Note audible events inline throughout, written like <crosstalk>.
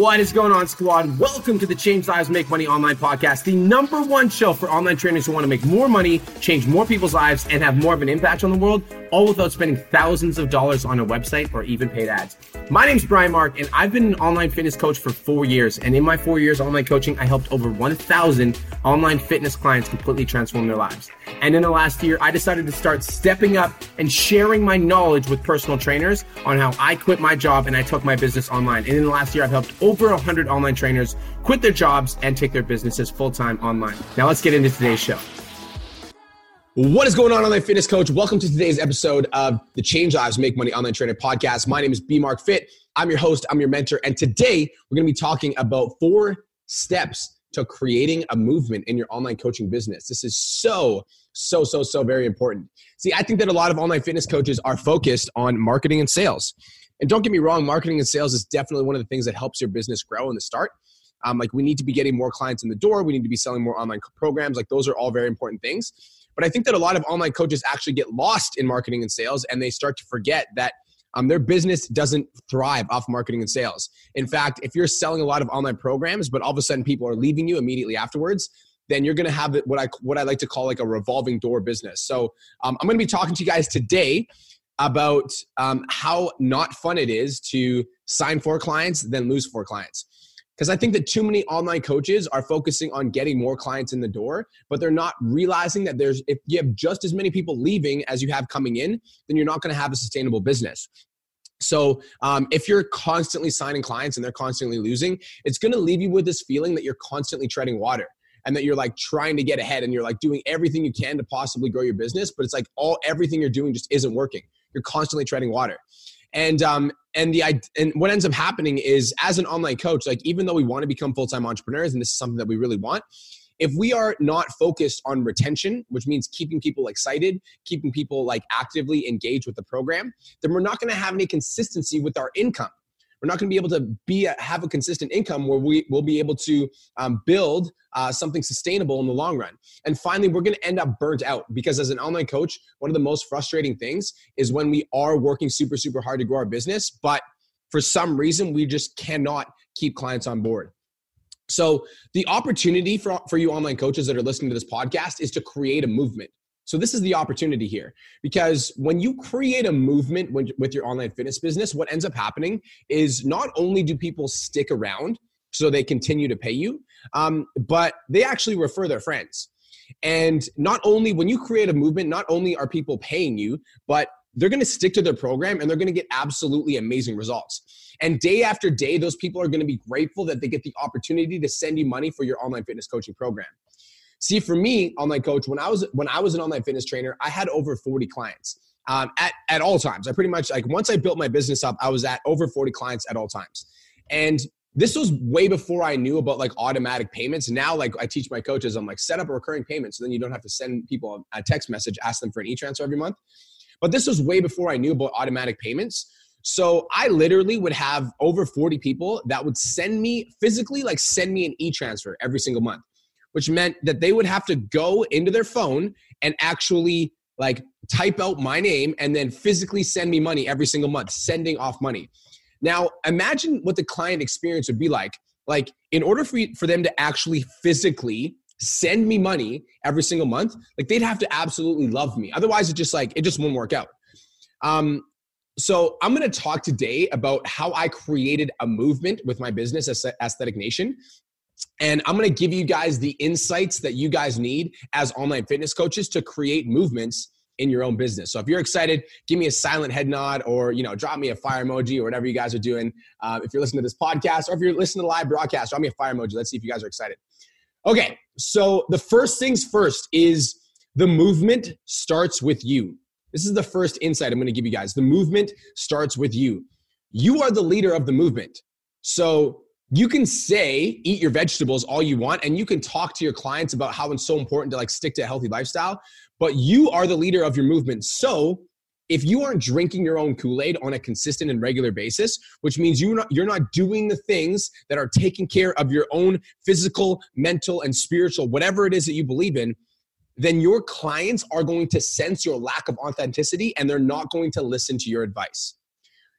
What is going on, squad? Welcome to the Change Lives Make Money Online podcast, the number one show for online trainers who want to make more money, change more people's lives, and have more of an impact on the world, all without spending thousands of dollars on a website or even paid ads. My name is Brian Mark, and I've been an online fitness coach for four years. And in my four years online coaching, I helped over 1,000 online fitness clients completely transform their lives. And in the last year, I decided to start stepping up and sharing my knowledge with personal trainers on how I quit my job and I took my business online. And in the last year, I've helped over 100 online trainers quit their jobs and take their businesses full time online. Now, let's get into today's show. What is going on, online fitness coach? Welcome to today's episode of the Change Lives Make Money Online Trainer podcast. My name is B Mark Fit. I'm your host, I'm your mentor, and today we're going to be talking about four steps to creating a movement in your online coaching business. This is so, so, so, so very important. See, I think that a lot of online fitness coaches are focused on marketing and sales. And don't get me wrong, marketing and sales is definitely one of the things that helps your business grow in the start. Um, like we need to be getting more clients in the door, we need to be selling more online programs. Like those are all very important things. But I think that a lot of online coaches actually get lost in marketing and sales and they start to forget that um, their business doesn't thrive off marketing and sales. In fact, if you're selling a lot of online programs, but all of a sudden people are leaving you immediately afterwards, then you're going to have what I what I like to call like a revolving door business. So um, I'm going to be talking to you guys today about um, how not fun it is to sign four clients then lose four clients because I think that too many online coaches are focusing on getting more clients in the door, but they're not realizing that there's if you have just as many people leaving as you have coming in, then you're not going to have a sustainable business. So, um, if you're constantly signing clients and they're constantly losing, it's going to leave you with this feeling that you're constantly treading water and that you're like trying to get ahead and you're like doing everything you can to possibly grow your business, but it's like all everything you're doing just isn't working. You're constantly treading water. And um, and the and what ends up happening is as an online coach, like even though we want to become full time entrepreneurs, and this is something that we really want, if we are not focused on retention, which means keeping people excited, keeping people like actively engaged with the program, then we're not going to have any consistency with our income we're not going to be able to be a, have a consistent income where we will be able to um, build uh, something sustainable in the long run. And finally, we're going to end up burnt out because as an online coach, one of the most frustrating things is when we are working super super hard to grow our business, but for some reason we just cannot keep clients on board. So the opportunity for, for you online coaches that are listening to this podcast is to create a movement. So this is the opportunity here because when you create a movement with your online fitness business, what ends up happening is not only do people stick around so they continue to pay you, um, but they actually refer their friends. And not only when you create a movement, not only are people paying you, but they're going to stick to their program and they're going to get absolutely amazing results. And day after day, those people are going to be grateful that they get the opportunity to send you money for your online fitness coaching program. See, for me, online coach, when I was when I was an online fitness trainer, I had over 40 clients um, at at all times. I pretty much like once I built my business up, I was at over 40 clients at all times, and this was way before I knew about like automatic payments. Now, like I teach my coaches, I'm like set up a recurring payment, so then you don't have to send people a text message, ask them for an e-transfer every month. But this was way before I knew about automatic payments. So I literally would have over 40 people that would send me physically, like send me an e-transfer every single month which meant that they would have to go into their phone and actually like type out my name and then physically send me money every single month, sending off money. Now, imagine what the client experience would be like. Like, in order for, for them to actually physically send me money every single month, like they'd have to absolutely love me. Otherwise, it just like it just won't work out. Um, so I'm going to talk today about how I created a movement with my business, Aesthetic Nation, and I'm going to give you guys the insights that you guys need as online fitness coaches to create movements in your own business. So if you're excited, give me a silent head nod or, you know, drop me a fire emoji or whatever you guys are doing. Uh, if you're listening to this podcast or if you're listening to live broadcast, drop me a fire emoji. Let's see if you guys are excited. Okay. So the first things first is the movement starts with you. This is the first insight I'm going to give you guys. The movement starts with you. You are the leader of the movement. So you can say eat your vegetables all you want and you can talk to your clients about how it's so important to like stick to a healthy lifestyle but you are the leader of your movement so if you aren't drinking your own kool-aid on a consistent and regular basis which means you're not you're not doing the things that are taking care of your own physical mental and spiritual whatever it is that you believe in then your clients are going to sense your lack of authenticity and they're not going to listen to your advice.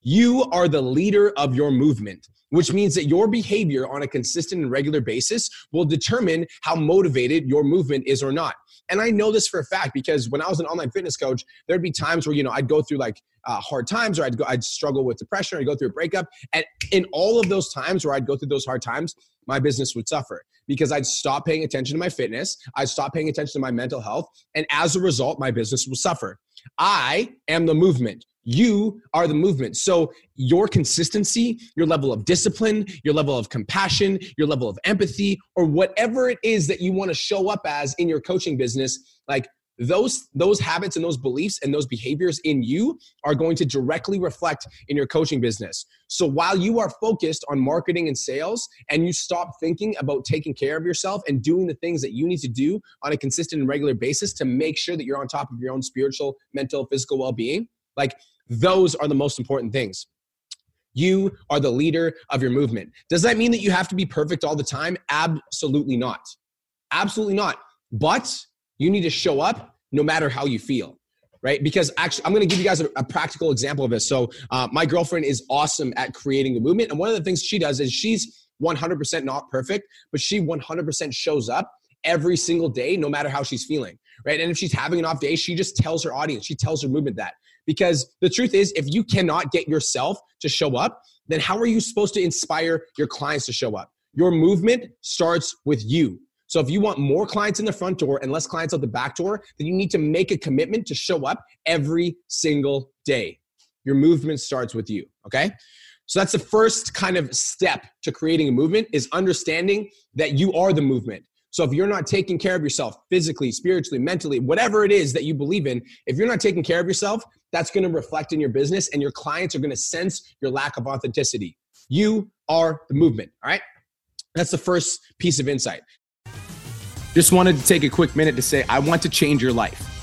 You are the leader of your movement, which means that your behavior on a consistent and regular basis will determine how motivated your movement is or not. And I know this for a fact because when I was an online fitness coach, there'd be times where, you know, I'd go through like uh, hard times or I'd go, I'd struggle with depression or I'd go through a breakup. And in all of those times where I'd go through those hard times, my business would suffer because I'd stop paying attention to my fitness. I'd stop paying attention to my mental health. And as a result, my business will suffer. I am the movement. You are the movement. So, your consistency, your level of discipline, your level of compassion, your level of empathy, or whatever it is that you want to show up as in your coaching business, like those those habits and those beliefs and those behaviors in you are going to directly reflect in your coaching business so while you are focused on marketing and sales and you stop thinking about taking care of yourself and doing the things that you need to do on a consistent and regular basis to make sure that you're on top of your own spiritual mental physical well-being like those are the most important things you are the leader of your movement does that mean that you have to be perfect all the time absolutely not absolutely not but you need to show up no matter how you feel right? Because actually, I'm going to give you guys a, a practical example of this. So, uh, my girlfriend is awesome at creating a movement, and one of the things she does is she's 100% not perfect, but she 100% shows up every single day, no matter how she's feeling, right? And if she's having an off day, she just tells her audience, she tells her movement that. Because the truth is, if you cannot get yourself to show up, then how are you supposed to inspire your clients to show up? Your movement starts with you. So if you want more clients in the front door and less clients out the back door, then you need to make a commitment to show up every single day. Your movement starts with you, okay? So that's the first kind of step to creating a movement is understanding that you are the movement. So if you're not taking care of yourself physically, spiritually, mentally, whatever it is that you believe in, if you're not taking care of yourself, that's going to reflect in your business and your clients are going to sense your lack of authenticity. You are the movement, all right? That's the first piece of insight. Just wanted to take a quick minute to say I want to change your life.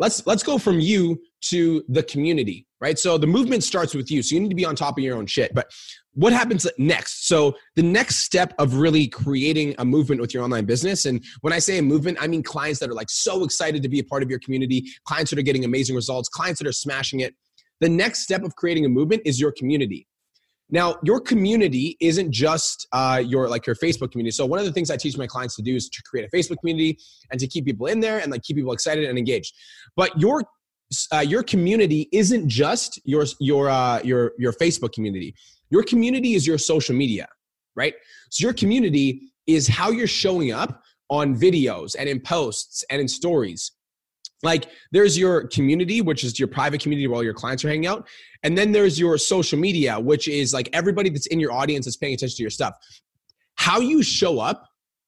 Let's let's go from you to the community right? So the movement starts with you so you need to be on top of your own shit. But what happens next? So the next step of really creating a movement with your online business and when i say a movement i mean clients that are like so excited to be a part of your community clients that are getting amazing results clients that are smashing it. The next step of creating a movement is your community now, your community isn't just uh, your like your Facebook community. So one of the things I teach my clients to do is to create a Facebook community and to keep people in there and like keep people excited and engaged. But your uh, your community isn't just your your uh, your your Facebook community. Your community is your social media, right? So your community is how you're showing up on videos and in posts and in stories. Like there's your community, which is your private community where all your clients are hanging out. And then there's your social media, which is like everybody that's in your audience that's paying attention to your stuff. How you show up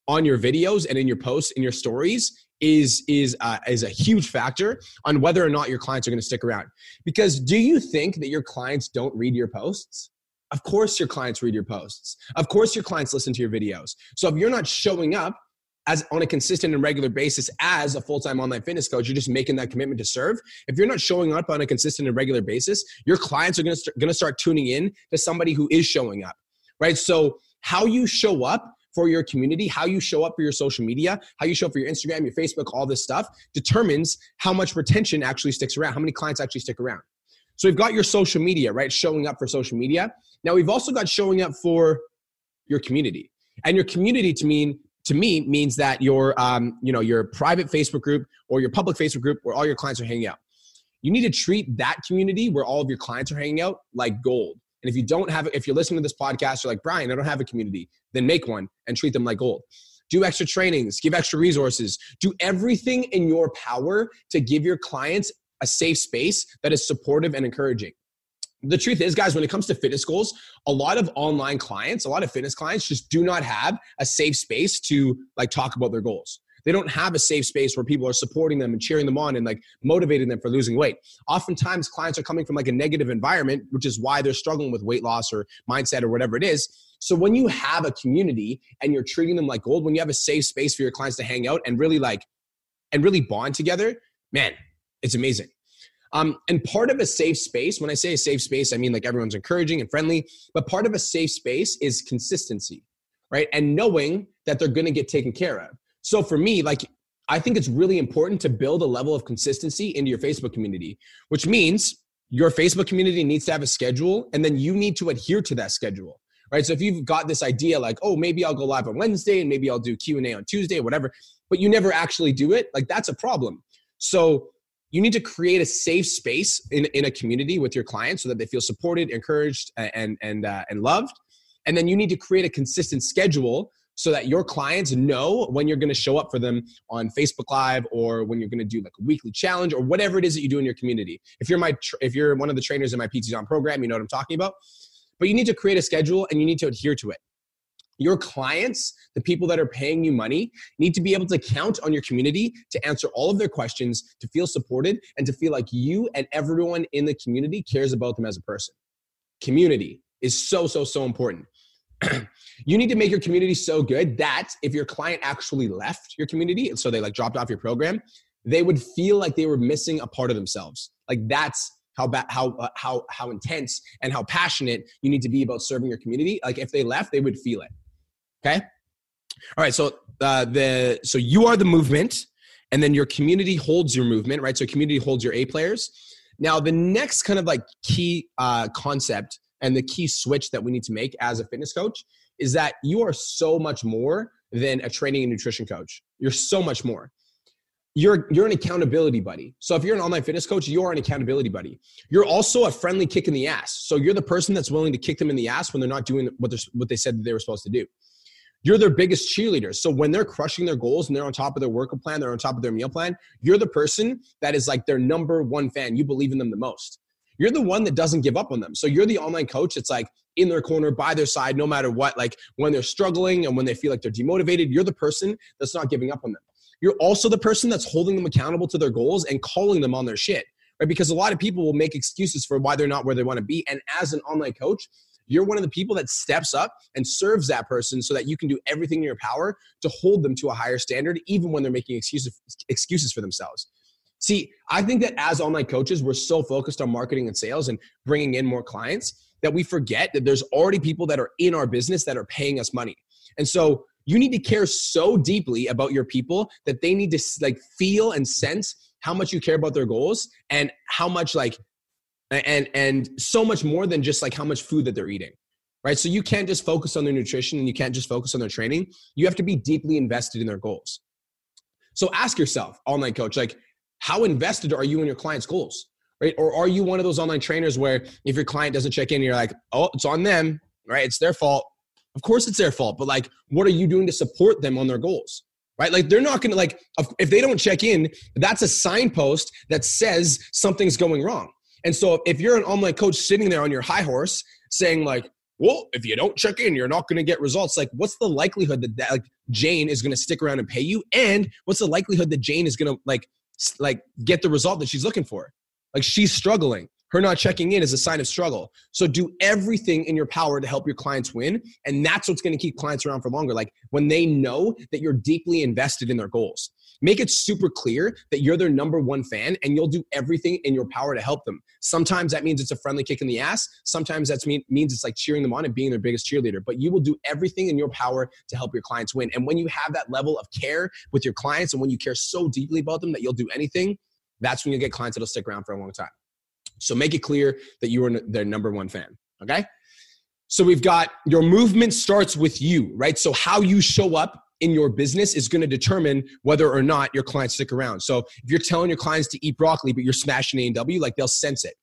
on your videos and in your posts in your stories is is uh, is a huge factor on whether or not your clients are going to stick around. Because do you think that your clients don't read your posts? Of course, your clients read your posts. Of course, your clients listen to your videos. So if you're not showing up as on a consistent and regular basis as a full-time online fitness coach you're just making that commitment to serve. If you're not showing up on a consistent and regular basis your clients are going to going to start tuning in to somebody who is showing up right? So how you show up for your community how you show up for your social media how you show up for your instagram your facebook all this stuff determines how much retention actually sticks around how many clients actually stick around. So we've got your social media right showing up for social media. Now we've also got showing up for your community. And your community to mean to me means that your um, you know your private facebook group or your public facebook group where all your clients are hanging out. You need to treat that community where all of your clients are hanging out like gold. And if you don't have if you're listening to this podcast you're like brian i don't have a community then make one and treat them like gold. Do extra trainings give extra resources do everything in your power to give your clients a safe space that is supportive and encouraging the truth is, guys, when it comes to fitness goals, a lot of online clients, a lot of fitness clients just do not have a safe space to like talk about their goals. They don't have a safe space where people are supporting them and cheering them on and like motivating them for losing weight. Oftentimes, clients are coming from like a negative environment, which is why they're struggling with weight loss or mindset or whatever it is. So when you have a community and you're treating them like gold, when you have a safe space for your clients to hang out and really like and really bond together, man, it's amazing. Um, and part of a safe space, when I say a safe space, I mean like everyone's encouraging and friendly, but part of a safe space is consistency, right? And knowing that they're gonna get taken care of. So for me, like, I think it's really important to build a level of consistency into your Facebook community, which means your Facebook community needs to have a schedule and then you need to adhere to that schedule. Right. So if you've got this idea like, oh, maybe I'll go live on Wednesday and maybe I'll do Q&A on Tuesday or whatever, but you never actually do it, like that's a problem. So you need to create a safe space in, in a community with your clients so that they feel supported, encouraged, and and uh, and loved. And then you need to create a consistent schedule so that your clients know when you're going to show up for them on Facebook Live or when you're going to do like a weekly challenge or whatever it is that you do in your community. If you're my if you're one of the trainers in my PTs on program, you know what I'm talking about. But you need to create a schedule and you need to adhere to it your clients, the people that are paying you money, need to be able to count on your community to answer all of their questions, to feel supported, and to feel like you and everyone in the community cares about them as a person. Community is so, so, so important. <clears throat> you need to make your community so good that if your client actually left your community, and so they like dropped off your program, they would feel like they were missing a part of themselves. Like that's how ba- how uh, how how intense and how passionate you need to be about serving your community. Like if they left, they would feel it. Okay. All right. So uh, the so you are the movement, and then your community holds your movement, right? So community holds your A players. Now the next kind of like key uh, concept and the key switch that we need to make as a fitness coach is that you are so much more than a training and nutrition coach. You're so much more. You're you're an accountability buddy. So if you're an online fitness coach, you're an accountability buddy. You're also a friendly kick in the ass. So you're the person that's willing to kick them in the ass when they're not doing what they what they said they were supposed to do you're their biggest cheerleader. So when they're crushing their goals and they're on top of their workout plan, they're on top of their meal plan, you're the person that is like their number one fan. You believe in them the most. You're the one that doesn't give up on them. So you're the online coach that's like in their corner, by their side, no matter what. Like when they're struggling and when they feel like they're demotivated, you're the person that's not giving up on them. You're also the person that's holding them accountable to their goals and calling them on their shit, right? Because a lot of people will make excuses for why they're not where they want to be. And as an online coach, you're one of the people that steps up and serves that person so that you can do everything in your power to hold them to a higher standard, even when they're making excuses, excuses for themselves. See, I think that as online coaches, we're so focused on marketing and sales and bringing in more clients that we forget that there's already people that are in our business that are paying us money. And so you need to care so deeply about your people that they need to like feel and sense how much you care about their goals and how much like and and so much more than just like how much food that they're eating right? So you can't just focus on their nutrition and you can't just focus on their training. You have to be deeply invested in their goals. So ask yourself online coach like how invested are you in your client's goals right? Or are you one of those online trainers where if your client doesn't check in you're like oh it's on them right? It's their fault. Of course it's their fault but like what are you doing to support them on their goals right? Like they're not gonna like if they don't check in that's a signpost that says something's going wrong and so if you're an online coach sitting there on your high horse saying like, well, if you don't check in, you're not going to get results. Like, what's the likelihood that, that like Jane is going to stick around and pay you? And what's the likelihood that Jane is going to like like get the result that she's looking for? Like she's struggling her not checking in is a sign of struggle. So do everything in your power to help your clients win. And that's what's going to keep clients around for longer. Like when they know that you're deeply invested in their goals. Make it super clear that you're their number one fan and you'll do everything in your power to help them. Sometimes that means it's a friendly kick in the ass. Sometimes that mean, means it's like cheering them on and being their biggest cheerleader. But you will do everything in your power to help your clients win. And when you have that level of care with your clients and when you care so deeply about them that you'll do anything, that's when you get clients that'll stick around for a long time. So make it clear that you are their number one fan. Okay. So we've got your movement starts with you, right? So how you show up in your business is going to determine whether or not your clients stick around. So if you're telling your clients to eat broccoli, but you're smashing A&W, like they'll sense it.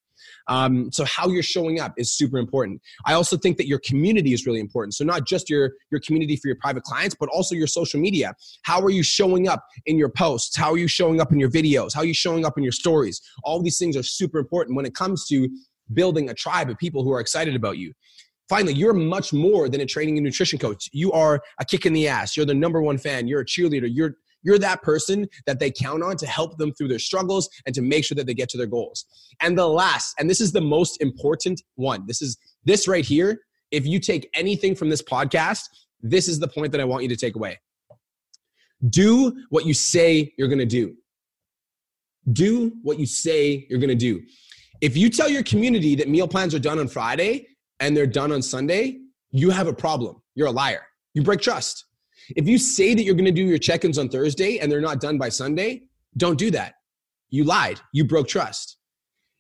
Um, so how you're showing up is super important. I also think that your community is really important. So not just your your community for your private clients, but also your social media. How are you showing up in your posts? How are you showing up in your videos? How are you showing up in your stories? All these things are super important when it comes to building a tribe of people who are excited about you. Finally, you're much more than a training and nutrition coach. You are a kick in the ass. You're the number one fan. You're a cheerleader. You're You're that person that they count on to help them through their struggles and to make sure that they get to their goals. And the last, and this is the most important one. This is this right here. If you take anything from this podcast, this is the point that I want you to take away. Do what you say you're going to do. Do what you say you're going to do. If you tell your community that meal plans are done on Friday and they're done on Sunday, you have a problem. You're a liar. You break trust. If you say that you're going to do your check ins on Thursday and they're not done by Sunday, don't do that. You lied. You broke trust.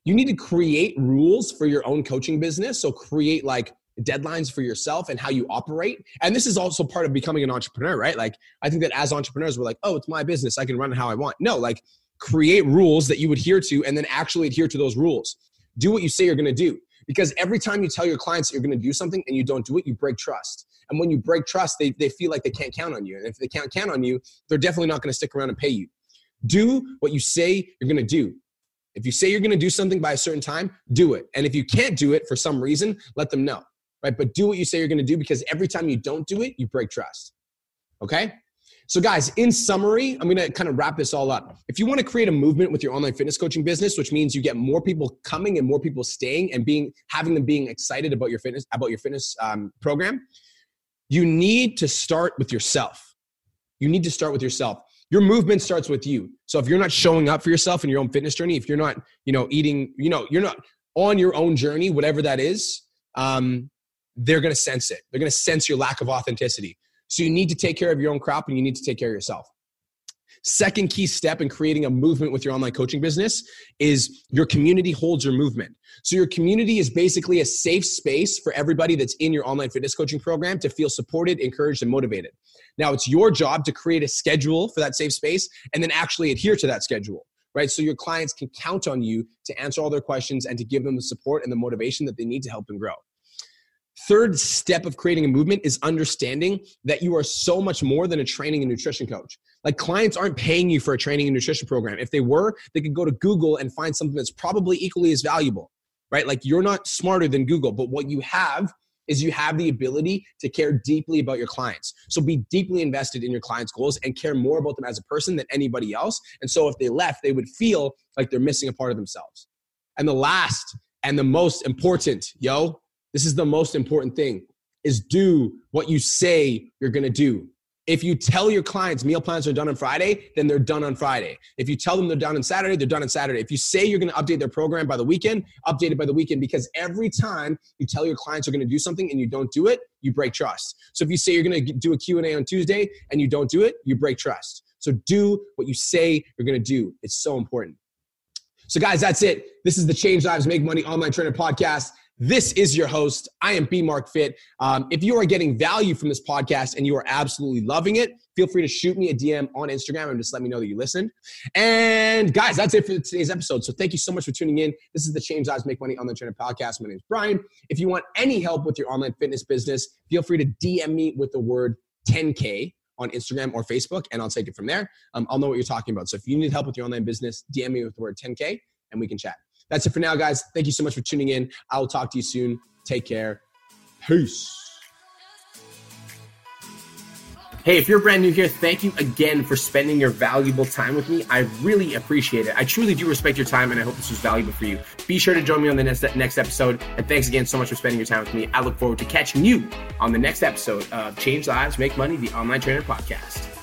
You need to create rules for your own coaching business. So create like deadlines for yourself and how you operate. And this is also part of becoming an entrepreneur, right? Like, I think that as entrepreneurs, we're like, oh, it's my business. I can run it how I want. No, like, create rules that you adhere to and then actually adhere to those rules. Do what you say you're going to do. Because every time you tell your clients that you're going to do something and you don't do it, you break trust. And when you break trust, they, they feel like they can't count on you. And if they can't count on you, they're definitely not going to stick around and pay you. Do what you say you're going to do. If you say you're going to do something by a certain time, do it. And if you can't do it for some reason, let them know. Right? But do what you say you're going to do because every time you don't do it, you break trust. Okay? So, guys, in summary, I'm going to kind of wrap this all up. If you want to create a movement with your online fitness coaching business, which means you get more people coming and more people staying and being having them being excited about your fitness about your fitness um, program, you need to start with yourself. You need to start with yourself. Your movement starts with you. So if you're not showing up for yourself in your own fitness journey, if you're not, you know, eating, you know, you're not on your own journey, whatever that is, um, they're going to sense it. They're going to sense your lack of authenticity. So you need to take care of your own crop and you need to take care of yourself. Second key step in creating a movement with your online coaching business is your community holds your movement. So your community is basically a safe space for everybody that's in your online fitness coaching program to feel supported, encouraged, and motivated. Now it's your job to create a schedule for that safe space and then actually adhere to that schedule. Right. So your clients can count on you to answer all their questions and to give them the support and the motivation that they need to help them grow. Third step of creating a movement is understanding that you are so much more than a training and nutrition coach. Like clients aren't paying you for a training and nutrition program. If they were, they could go to Google and find something that's probably equally as valuable, right? Like you're not smarter than Google, but what you have is you have the ability to care deeply about your clients. So be deeply invested in your clients' goals and care more about them as a person than anybody else. And so if they left, they would feel like they're missing a part of themselves. And the last and the most important, yo, this is the most important thing is do what you say you're going to do. If you tell your clients meal plans are done on Friday, then they're done on Friday. If you tell them they're done on Saturday, they're done on Saturday. If you say you're going to update their program by the weekend, update it by the weekend because every time you tell your clients you're going to do something and you don't do it, you break trust. So if you say you're going to do a Q&A on Tuesday and you don't do it, you break trust. So do what you say you're going to do. It's so important. So guys, that's it. This is the Change Lives Make Money Online Trainer podcast. This is your host. I am B Mark Fit. Um, if you are getting value from this podcast and you are absolutely loving it, feel free to shoot me a DM on Instagram and just let me know that you listened. And guys, that's it for today's episode. So thank you so much for tuning in. This is the Change Lives Make Money Online Trainer podcast. My name is Brian. If you want any help with your online fitness business, feel free to DM me with the word 10K on Instagram or Facebook, and I'll take it from there. Um, I'll know what you're talking about. So if you need help with your online business, DM me with the word 10K and we can chat. That's it for now, guys. Thank you so much for tuning in. I will talk to you soon. Take care. Peace. Hey, if you're brand new here, thank you again for spending your valuable time with me. I really appreciate it. I truly do respect your time, and I hope this was valuable for you. Be sure to join me on the next, next episode. And thanks again so much for spending your time with me. I look forward to catching you on the next episode of Change Lives, Make Money, the Online Trainer Podcast.